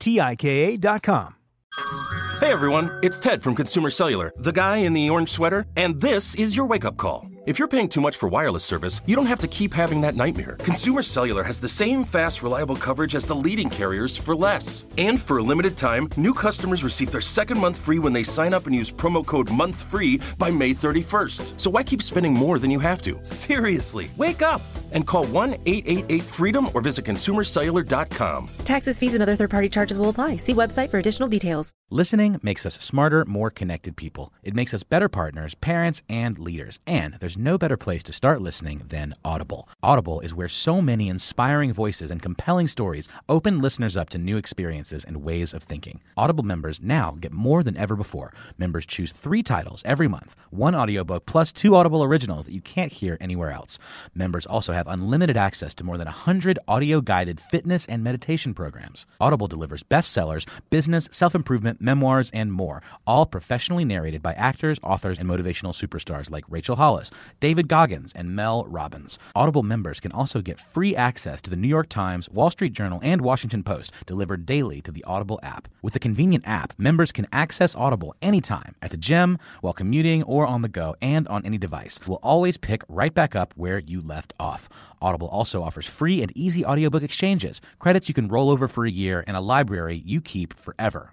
T I K A.com. Hey everyone, it's Ted from Consumer Cellular, the guy in the orange sweater, and this is your wake up call. If you're paying too much for wireless service, you don't have to keep having that nightmare. Consumer Cellular has the same fast, reliable coverage as the leading carriers for less. And for a limited time, new customers receive their second month free when they sign up and use promo code MONTHFREE by May 31st. So why keep spending more than you have to? Seriously, wake up and call 1 888 freedom or visit consumercellular.com. Taxes, fees, and other third party charges will apply. See website for additional details. Listening makes us smarter, more connected people. It makes us better partners, parents, and leaders. And there's no better place to start listening than Audible. Audible is where so many inspiring voices and compelling stories open listeners up to new experiences and ways of thinking. Audible members now get more than ever before. Members choose three titles every month one audiobook plus two Audible originals that you can't hear anywhere else. Members also have unlimited access to more than 100 audio guided fitness and meditation programs. Audible delivers bestsellers, business, self improvement, memoirs, and more, all professionally narrated by actors, authors, and motivational superstars like Rachel Hollis, David Goggins, and Mel Robbins. Audible members can also get free access to the New York Times, Wall Street Journal, and Washington Post delivered daily to the Audible app. With the convenient app, members can access Audible anytime at the gym, while commuting, or on the go, and on any device. We'll always pick right back up where you left off. Audible also offers free and easy audiobook exchanges, credits you can roll over for a year, and a library you keep forever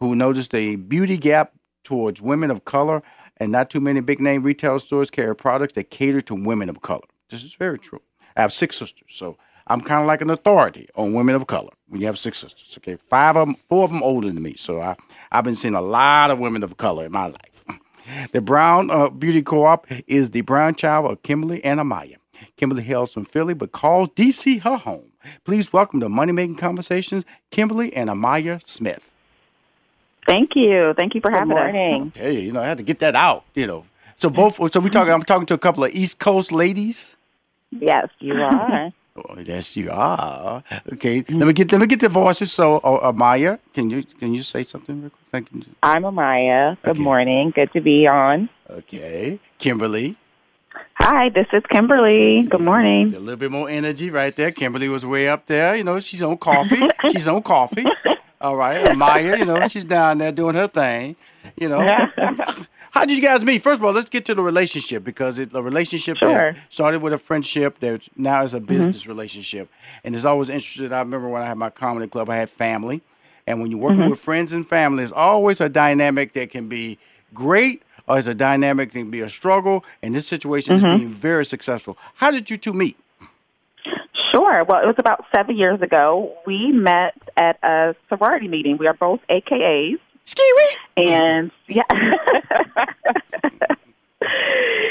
who noticed a beauty gap towards women of color, and not too many big name retail stores carry products that cater to women of color. This is very true. I have six sisters, so I'm kind of like an authority on women of color. When you have six sisters, okay, five of them, four of them older than me, so I I've been seeing a lot of women of color in my life. The Brown uh, Beauty Co-op is the brown child of Kimberly and Amaya. Kimberly hails from Philly, but calls DC her home. Please welcome to Money Making Conversations, Kimberly and Amaya Smith. Thank you. Thank you for Good having morning. us. Hey, you know, I had to get that out. You know, so both. So we talking. I'm talking to a couple of East Coast ladies. Yes, you are. Oh, yes, you are. Okay, let me get let me get the voices. So, uh, Amaya, can you can you say something real quick? Thank you. I'm Amaya. Good Okay. morning. Good to be on. Okay, Kimberly. Hi, this is Kimberly. Good morning. A little bit more energy right there. Kimberly was way up there. You know, she's on coffee. she's on coffee. All right, Maya, You know, she's down there doing her thing. You know, how did you guys meet? First of all, let's get to the relationship because it, the relationship Sure. started with a friendship that now is a mm-hmm. business relationship, and it's always interesting. I remember when I had my comedy club, I had family, and when you're working mm-hmm. with friends and family, there's always a dynamic that can be great. Or it's a dynamic that can be a struggle, and this situation is mm-hmm. being very successful. How did you two meet? Sure. Well, it was about seven years ago. We met at a sorority meeting. We are both AKAs. Skee-wee. And yeah.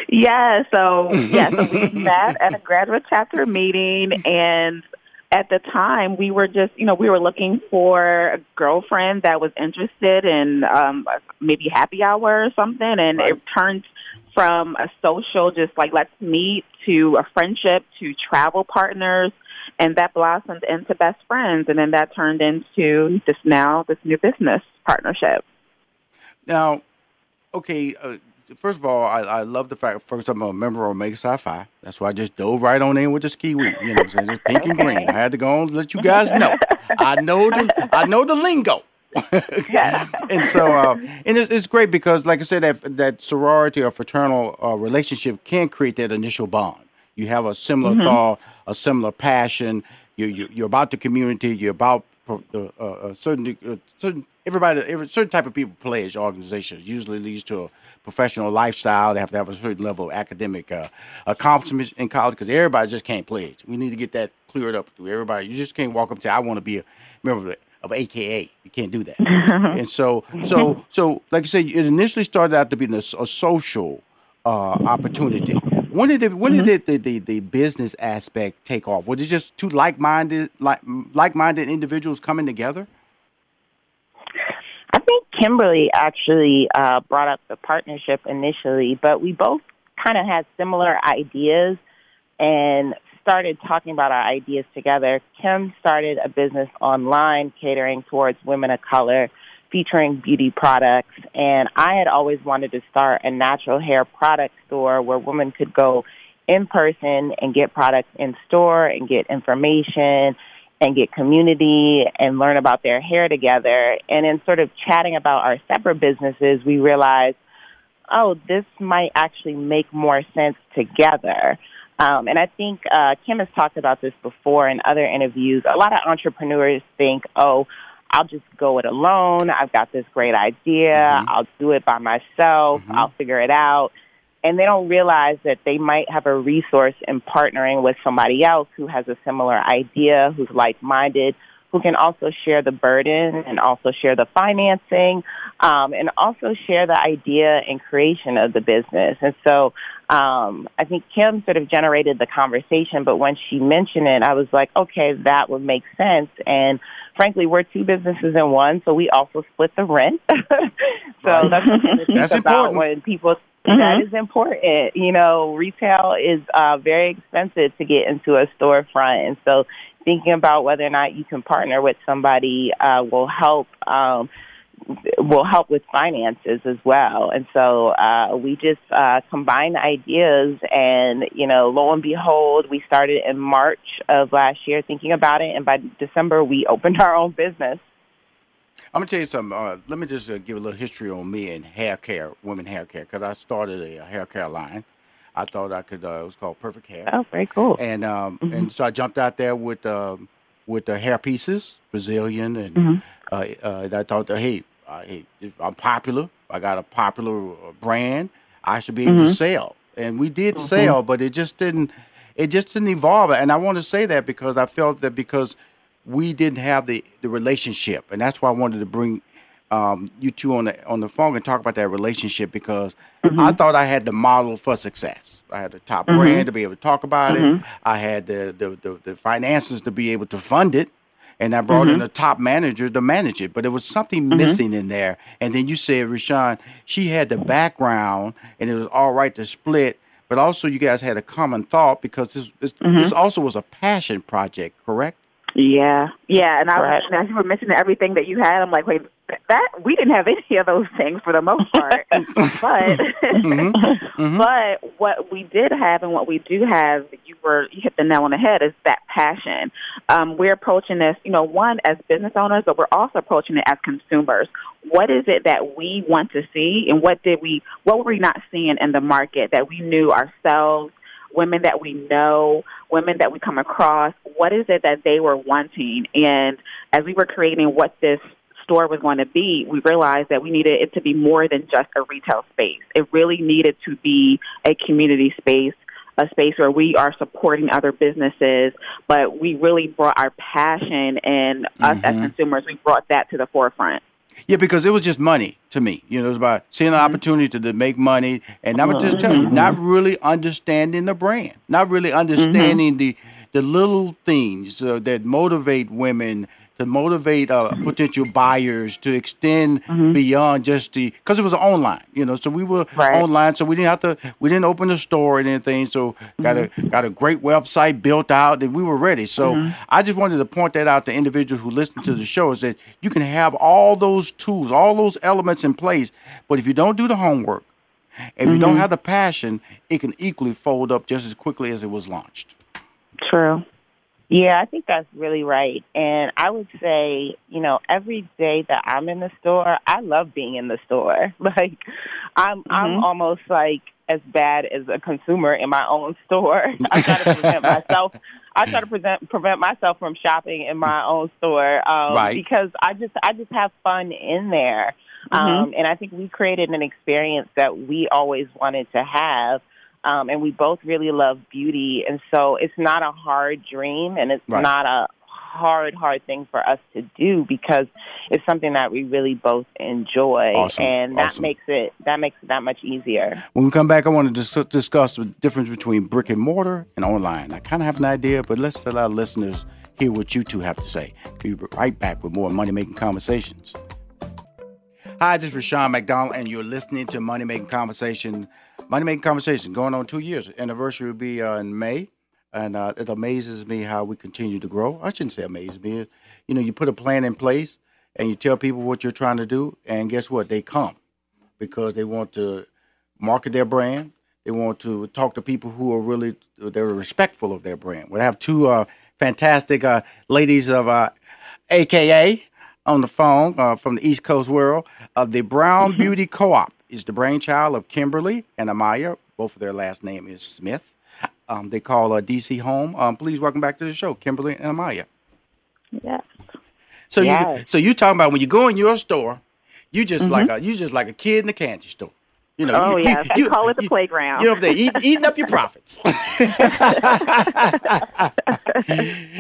yeah, so yeah, so we met at a graduate chapter meeting and at the time we were just you know, we were looking for a girlfriend that was interested in um maybe happy hour or something and Right. it turned from a social just like let's meet to a friendship to travel partners and that blossomed into best friends, and then that turned into this now this new business partnership. Now, okay. Uh, first of all, I, I love the fact. First, I'm a member of Omega Phi. That's why I just dove right on in with the ski week. You know, what I'm saying just pink and green. I had to go and let you guys know. I know the I know the lingo. and so, uh, and it's, it's, great because, like I said, that that sorority or fraternal uh, relationship can create that initial bond. You have a similar mm-hmm. thought, a similar passion. You, you you're about the community. You're about the uh, a certain uh, certain everybody every certain type of people pledge organizations usually leads to a professional lifestyle. They have to have a certain level of academic uh, accomplishment in college because everybody just can't pledge. We need to get that cleared up to everybody. You just can't walk up to "I want to be a member of, of AKA." You can't do that. and so, so, so, like I said, it initially started out to be a, a social uh, opportunity. When did it, when mm-hmm. did the, the, the business aspect take off? Was it just two like minded like like minded individuals coming together? I think Kimberly actually uh, brought up the partnership initially, but we both kind of had similar ideas and started talking about our ideas together. Kim started a business online catering towards women of color, featuring beauty products, and I had always wanted to start a natural hair product store where women could go in person and get products in store and get information and get community and learn about their hair together. And in sort of chatting about our separate businesses, we realized, oh, this might actually make more sense together. Um, and I think uh, Kim has talked about this before in other interviews. A lot of entrepreneurs think, oh, I'll just go it alone. I've got this great idea. Mm-hmm. I'll do it by myself. Mm-hmm. I'll figure it out and they don't realize that they might have a resource in partnering with somebody else who has a similar idea, who's like minded, who can also share the burden and also share the financing, um, and also share the idea and creation of the business. And so um, I think Kim sort of generated the conversation, but when she mentioned it, I was like, okay, that would make sense. And frankly, we're two businesses in one, so we also split the rent. so that's something to think about when people Mm-hmm. That is important. You know, retail is uh, very expensive to get into a storefront, and so thinking about whether or not you can partner with somebody uh, will help. Um, will help with finances as well. And so uh, we just uh, combined ideas, and you know, lo and behold, we started in March of last year thinking about it, and by December we opened our own business. I'm gonna tell you something. Uh, let me just uh, give a little history on me and hair care, women hair care, because I started a, a, hair care line. I thought I could. Uh, it was called Perfect Hair. Oh, very cool. And um, mm-hmm. and so I jumped out there with um, with the hair pieces, Brazilian, and mm-hmm. uh, uh, I thought that hey, uh, hey, I'm popular. I got a popular uh, brand. I should be able mm-hmm. to sell. And we did mm-hmm. sell, but it just didn't. It just didn't evolve. And I want to say that because I felt that because we didn't have the, the relationship, and that's why I wanted to bring um, you two on the on the phone and talk about that relationship because mm-hmm. I thought I had the model for success. I had the top mm-hmm. brand to be able to talk about mm-hmm. it. I had the, the, the the finances to be able to fund it, and I brought in mm-hmm. a top manager to manage it. But there was something mm-hmm. missing in there. And then you said, Rushion, she had the background, and it was all right to split. But also, you guys had a common thought because this this, mm-hmm. this also was a passion project, correct? Yeah, yeah, and I was, as you were mentioning everything that you had, I'm like, wait, that we didn't have any of those things for the most part, but mm-hmm. Mm-hmm. but what we did have and what we do have, you were you hit the nail on the head, is that passion. Um, we're approaching this, you know, one as business owners, but we're also approaching it as consumers. What is it that we want to see, and what did we, what were we not seeing in the market that we knew ourselves? women that we know, women that we come across, what is it that they were wanting? And as we were creating what this store was going to be, we realized that we needed it to be more than just a retail space. It really needed to be a community space, a space where we are supporting other businesses, but we really brought our passion and mm-hmm. us as mm-hmm. consumers, we brought that to the forefront. Yeah, because it was just money to me. You know, it was about seeing an mm-hmm. opportunity to, to make money, and I would just tell you, not mm-hmm. really understanding the brand, not really understanding mm-hmm. the the little things uh, that motivate women to motivate uh, potential buyers to extend Mm-hmm. beyond just the because it was online, you know. So we were Right. online, so we didn't have to we didn't open a store or anything. So got a Mm-hmm. got a great website built out, and we were ready. So Mm-hmm. I just wanted to point that out to individuals who listen to the show is that you can have all those tools, all those elements in place, but if you don't do the homework, if you don't have the passion, it can equally fold up just as quickly as it was launched. True. Yeah, I think that's really right. And I would say, you know, every day that I'm in the store, I love being in the store. Like I'm I'm almost like as bad as a consumer in my own store. I try to prevent myself I try to present, prevent myself from shopping in my own store um, Right. because I just I just have fun in there, um, and I think we created an experience that we always wanted to have, um, and we both really love beauty, and so it's not a hard dream, and it's Right. not a hard hard thing for us to do because it's something that we really both enjoy, Awesome. and that Awesome. makes it that makes it that much easier. When we come back, I want to dis- discuss the difference between brick and mortar and online. I kind of have an idea, but let's let our listeners hear what you two have to say. Be right back with more money making conversations. Hi, this is Rushion McDonald, and you're listening to Money Making Conversation. Money Making Conversation going on two years. Anniversary will be uh, in May, and uh, it amazes me how we continue to grow. I shouldn't say amazes me. You know, you put a plan in place, and you tell people what you're trying to do, and guess what? They come because they want to market their brand. They want to talk to people who are really they're respectful of their brand. We have two uh, fantastic uh, ladies of uh, AKA on the phone uh, from the East Coast world. Uh, the Brown Beauty Co-op is the brainchild of Kimberly and Amaya. Both of their last name is Smith. Um, they call uh, DC home. Um, please welcome back to the show, Kimberly and Amaya. Yes. So you Yes. so you talking about when you go in your store, you just like a you just like a kid in the candy store. You know, Oh you, yes, I you, call it the you- playground. You're up there eat, eating up your profits.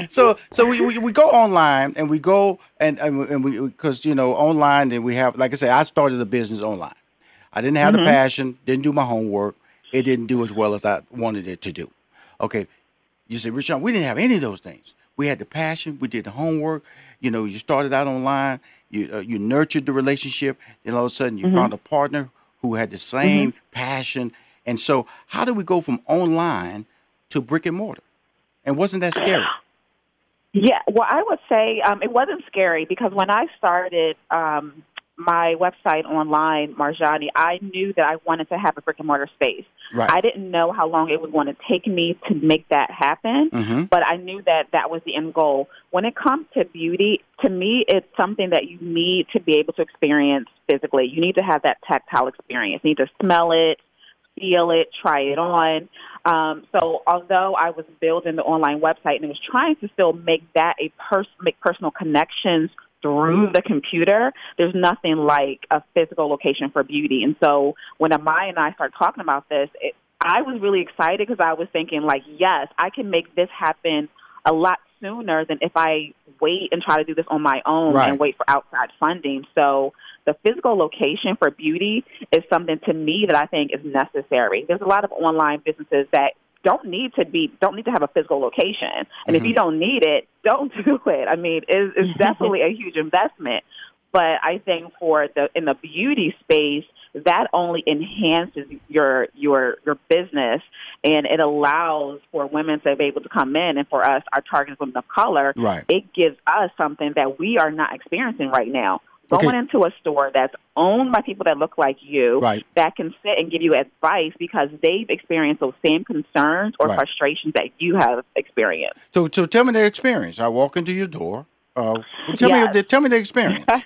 so so we, we, we go online and we go and and we- because you know online and we have like I say I started a business online. I didn't have Mm-hmm. the passion, didn't do my homework. It didn't do as well as I wanted it to do. Okay, you say, Richard, we didn't have any of those things. We had the passion. We did the homework. You know, you started out online. You uh, you nurtured the relationship. Then all of a sudden, you found a partner who had the same passion. And so, how do we go from online to brick and mortar? And wasn't that scary? Yeah, well, I would say um, it wasn't scary because when I started um, my website online, Marjani, I knew that I wanted to have a brick and mortar space. Right. I didn't know how long it was going to take me to make that happen, Mhm. but I knew that that was the end goal. When it comes to beauty, to me, it's something that you need to be able to experience physically. You need to have that tactile experience. You need to smell it, feel it, try it on. Um, so although I was building the online website and was trying to still make that a pers- make personal connections through the computer, there's nothing like a physical location for beauty. And so when Amaya and I started talking about this, it, I was really excited because I was thinking like, yes, I can make this happen a lot sooner than if I wait and try to do this on my own Right. and wait for outside funding. So the physical location for beauty is something to me that I think is necessary. There's a lot of online businesses that don't need to be don't need to have a physical location. And if you mm-hmm. don't need it, don't do it. I mean, it's, it's definitely a huge investment. But I think for the in the beauty space, that only enhances your your your business and it allows for women to be able to come in and for us our target is women of color Right. it gives us something that we are not experiencing right now Okay. going into a store that's owned by people that look like you Right. that can sit and give you advice because they've experienced those same concerns or Right. frustrations that you have experienced So, so tell me the experience. I walk into your door. Uh, tell Yes. me, tell me the experience.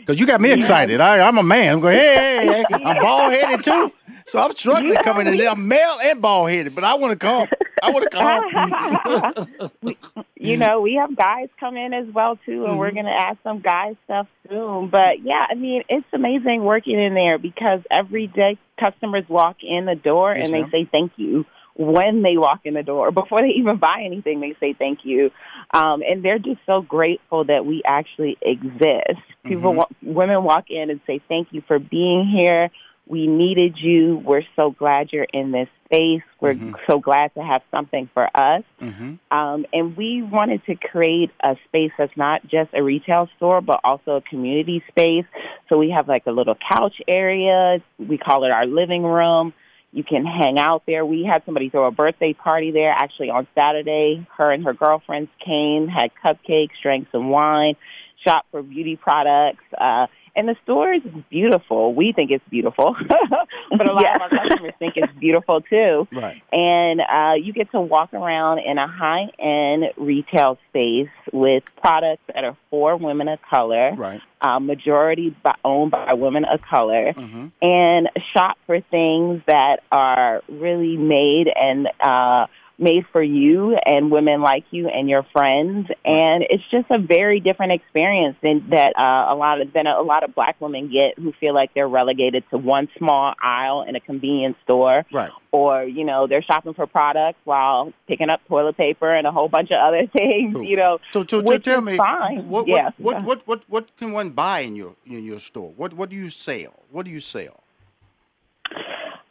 Because you got me excited. I, I'm a man. I'm going, hey, hey, hey. I'm bald headed too. So I'm struggling coming in there. I'm male and bald headed, but I want to come. I want to come. you know, we have guys come in as well too, and we're going to ask some guy stuff soon. But yeah, I mean, it's amazing working in there because every day customers walk in the door Yes, and they ma'am. say thank you when they walk in the door. Before they even buy anything, they say thank you, um, and they're just so grateful that we actually exist. People, Mhm. wa- women walk in and say thank you for being here. We needed you. We're so glad you're in this space. We're Mhm. so glad to have something for us. Mm-hmm. Um, and we wanted to create a space that's not just a retail store, but also a community space. So we have like a little couch area. We call it our living room. You can hang out there. We had somebody throw a birthday party there actually on Saturday. Her and her girlfriends came, had cupcakes, drank some wine, shopped for beauty products. Uh, and the store is beautiful. We think it's beautiful, but a lot of our customers think it's beautiful too Right. and uh, you get to walk around in a high end retail space with products that are for women of color, Right. uh, majority by, owned by women of color, Mm-hmm. and shop for things that are really made and uh, made for you and women like you and your friends. And it's just a very different experience than that uh, a lot of than a lot of black women get who feel like they're relegated to one small aisle in a convenience store Right. or you know they're shopping for products while picking up toilet paper and a whole bunch of other things. Cool. You know, So, so, so tell me, fine. what, yeah. what, what, what, what, what can one buy in your in your store? What, what do you sell? What do you sell?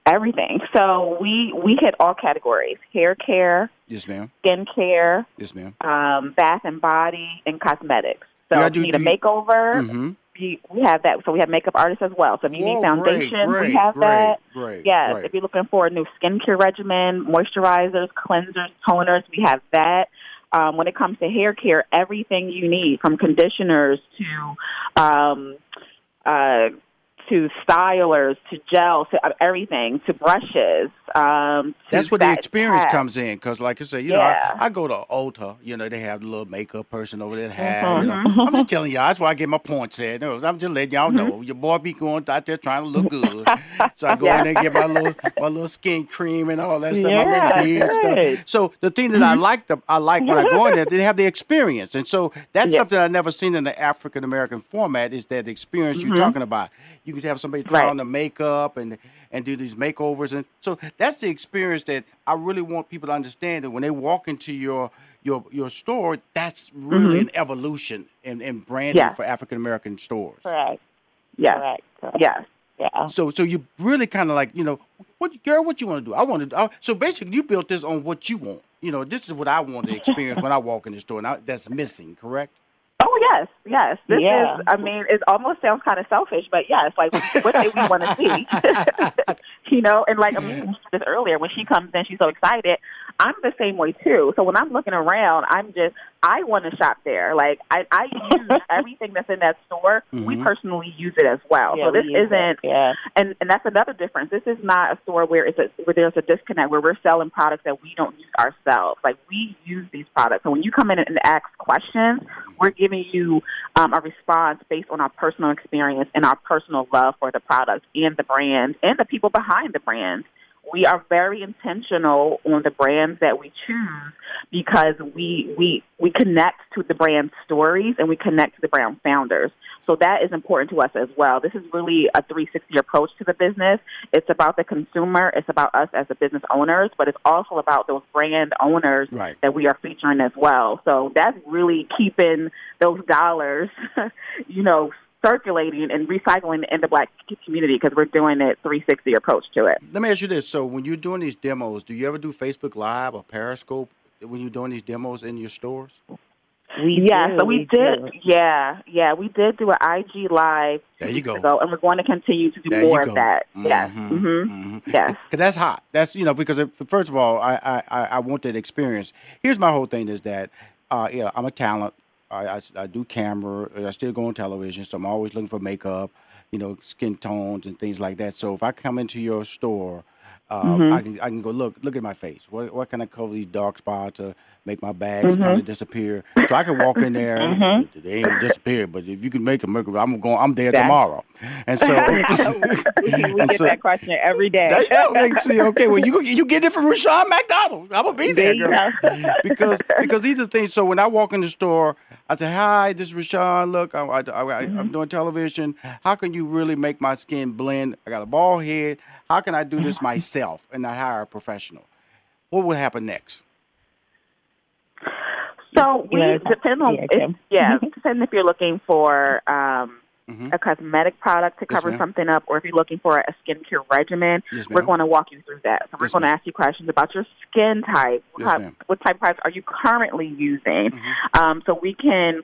Everything. So we we hit all categories: hair care, Yes, ma'am. skin care, Yes, ma'am. um, bath and body, and cosmetics. So Yeah, if do- you need a you- makeover, Mm-hmm. we, we have that. So we have makeup artists as well. So if you need foundation, we have that. Great. Yes, Great. if you're looking for a new skincare regimen, moisturizers, cleansers, toners, we have that. Um, when it comes to hair care, everything you need from conditioners to um, uh, to stylers to gels to everything to brushes. Um, to That's where the experience comes in, because like I said, you know, I, I go to Ulta, you know, they have the little makeup person over there. Have, you know, Mhm. I'm just telling y'all, that's why I get my points at. I'm just letting y'all know, your boy be going out there trying to look good. so I go in there and get my little my little skin cream and all that stuff, my Yeah, little beard good. stuff. So the thing that I like, the, I like when I go in there, they have the experience, and so that's Yeah. something I've never seen in the African American format is that experience you're Mhm. talking about. You could have somebody try Right. on the makeup and and do these makeovers, and so that's the experience that I really want people to understand that when they walk into your your your store, that's really mm-hmm. an evolution in, in branding Yeah. for African American stores. correct. Yes, Correct. correct. yes. Yeah. So so you really kind of like you know what girl, what you want to do? I want to. So basically, you built this on what you want. You know, this is what I want to experience when I walk in the store, and I, that's missing. Correct? Oh yes, yes. This Yeah. is. I mean, it almost sounds kind of selfish, but yes, like what do we want to see? you know, and like I mean, this earlier when she comes in, she's so excited. I'm the same way too. So when I'm looking around, I'm just I want to shop there. Like I, I use everything that's in that store. We Mhm. personally use it as well. Yeah, so this we isn't Yeah. and and that's another difference. This is not a store where it's a where there's a disconnect where we're selling products that we don't use ourselves. Like we use these products. So when you come in and ask questions, we're giving you um, a response based on our personal experience and our personal love for the product and the brand and the people behind the brand. We are very intentional on the brands that we choose because we we we connect to the brand stories and we connect to the brand founders. So that is important to us as well. This is really a 360 approach to the business. It's about the consumer, it's about us as the business owners, but it's also about those brand owners Right. that we are featuring as well. So that's really keeping those dollars, you know, circulating and recycling in the black community because we're doing it 360 approach to it. Let me ask you this: So when you're doing these demos, do you ever do Facebook Live or Periscope when you're doing these demos in your stores? We yeah, do, so we, did. do. Yeah, yeah, we did do an IG live There you go. ago, and we're going to continue to do There more you go. of that. Yes. Mhm, hmm mhm. Yes. Cause that's hot. That's you know because if, first of all, I, I I I want that experience. Here's my whole thing is that uh yeah I'm a talent. I, I, I do camera. I still go on television, so I'm always looking for makeup, you know, skin tones and things like that. So if I come into your store, uh, Mm-hmm. I can I can go look look at my face. What what can I cover these dark spots to make my bags kind of disappear? So I can walk in there. and They ain't disappear, but if you can make them, I'm going. I'm there That- tomorrow. And so we we And get so- that question every day. Go. Like, see, okay, well, you you get it from Rushion McDonald. I'm gonna be there, There girl. because because these are things. So when I walk in the store, I say, "Hi, this is Rushion. Look, I, I, I, Mm-hmm. I'm doing television. How can you really make my skin blend? I got a bald head. How can I do Mm-hmm. this myself and not hire a professional? What would happen next? So we Yeah. depend on Yeah, if, yeah, depending if you're looking for um, mm-hmm. a cosmetic product to cover yes, something up, or if you're looking for a skincare regimen, yes, we're going to walk you through that. So we're yes, going to ask you questions about your skin type. Yes, what, what type of products are you currently using? Mm-hmm. Um, so we can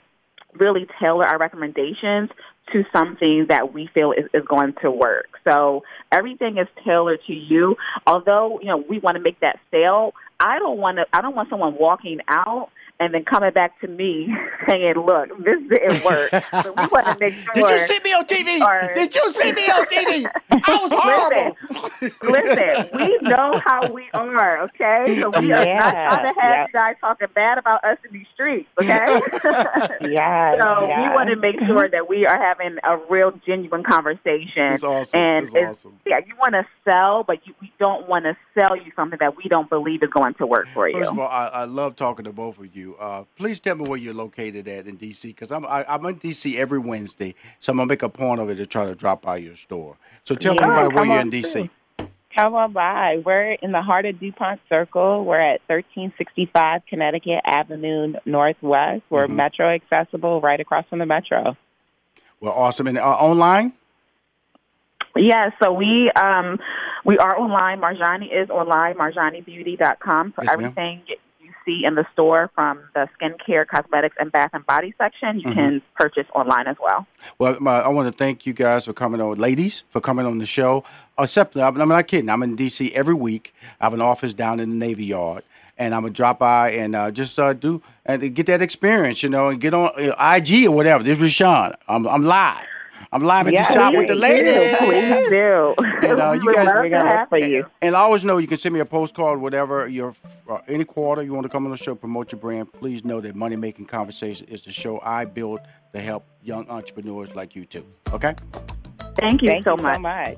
really tailor our recommendations to something that we feel is, is going to work. So everything is tailored to you. Although, you know, we want to make that sale, I don't want to I don't want someone walking out and then coming back to me saying, "Look, this didn't work." so we want to make sure. Did you see me on TV? Are, Did you see me on TV? I was horrible. listen, listen, we know how we are, okay? So we are not trying to have yeah. you guys talking bad about us in these streets, okay? Yeah, So yeah. we want to make sure that we are having a real, genuine conversation. It's awesome. And It's awesome. Yeah, you want to sell, but you, we don't want to sell you something that we don't believe is going to work for you. First of all, I, I love talking to both of you. Uh, please tell me where you're located at in DC, because I'm I, I'm in DC every Wednesday, so I'm gonna make a point of it to try to drop by your store. So tell Yeah, everybody where you're in DC. Come on by. We're in the heart of DuPont Circle. We're at 1365 Connecticut Avenue Northwest. We're Mhm. metro accessible right across from the metro. Well, awesome. And uh, online? Yeah, so we um we are online. Marjani is online, marjanibeauty.com. So Yes, everything you see in the store from the skincare, cosmetics, and bath and body section, you Mhm. can purchase online as well. Well, my, I want to thank you guys for coming on, ladies, for coming on the show. Except, I'm I'm not kidding. I'm in D.C. every week. I have an office down in the Navy Yard, and I'm gonna drop by and uh, just uh, do and get that experience, you know, and get on uh, IG or whatever. This is Rushion. I'm I'm live. I'm live at Yeah, the shop with the please ladies. do. Please do. And, uh, we you guys- love We're to gonna have for you. you. And I always know you can send me a postcard, whatever. Your uh, any quarter you want to come on the show, promote your brand. Please know that Money Making Conversation is the show I build to help young entrepreneurs like you too. Okay. Thank you Thank so you much. so much.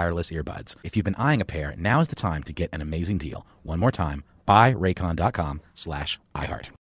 earbuds. If you've been eyeing a pair, now is the time to get an amazing deal. One more time, buyraycon.com slash iHeart.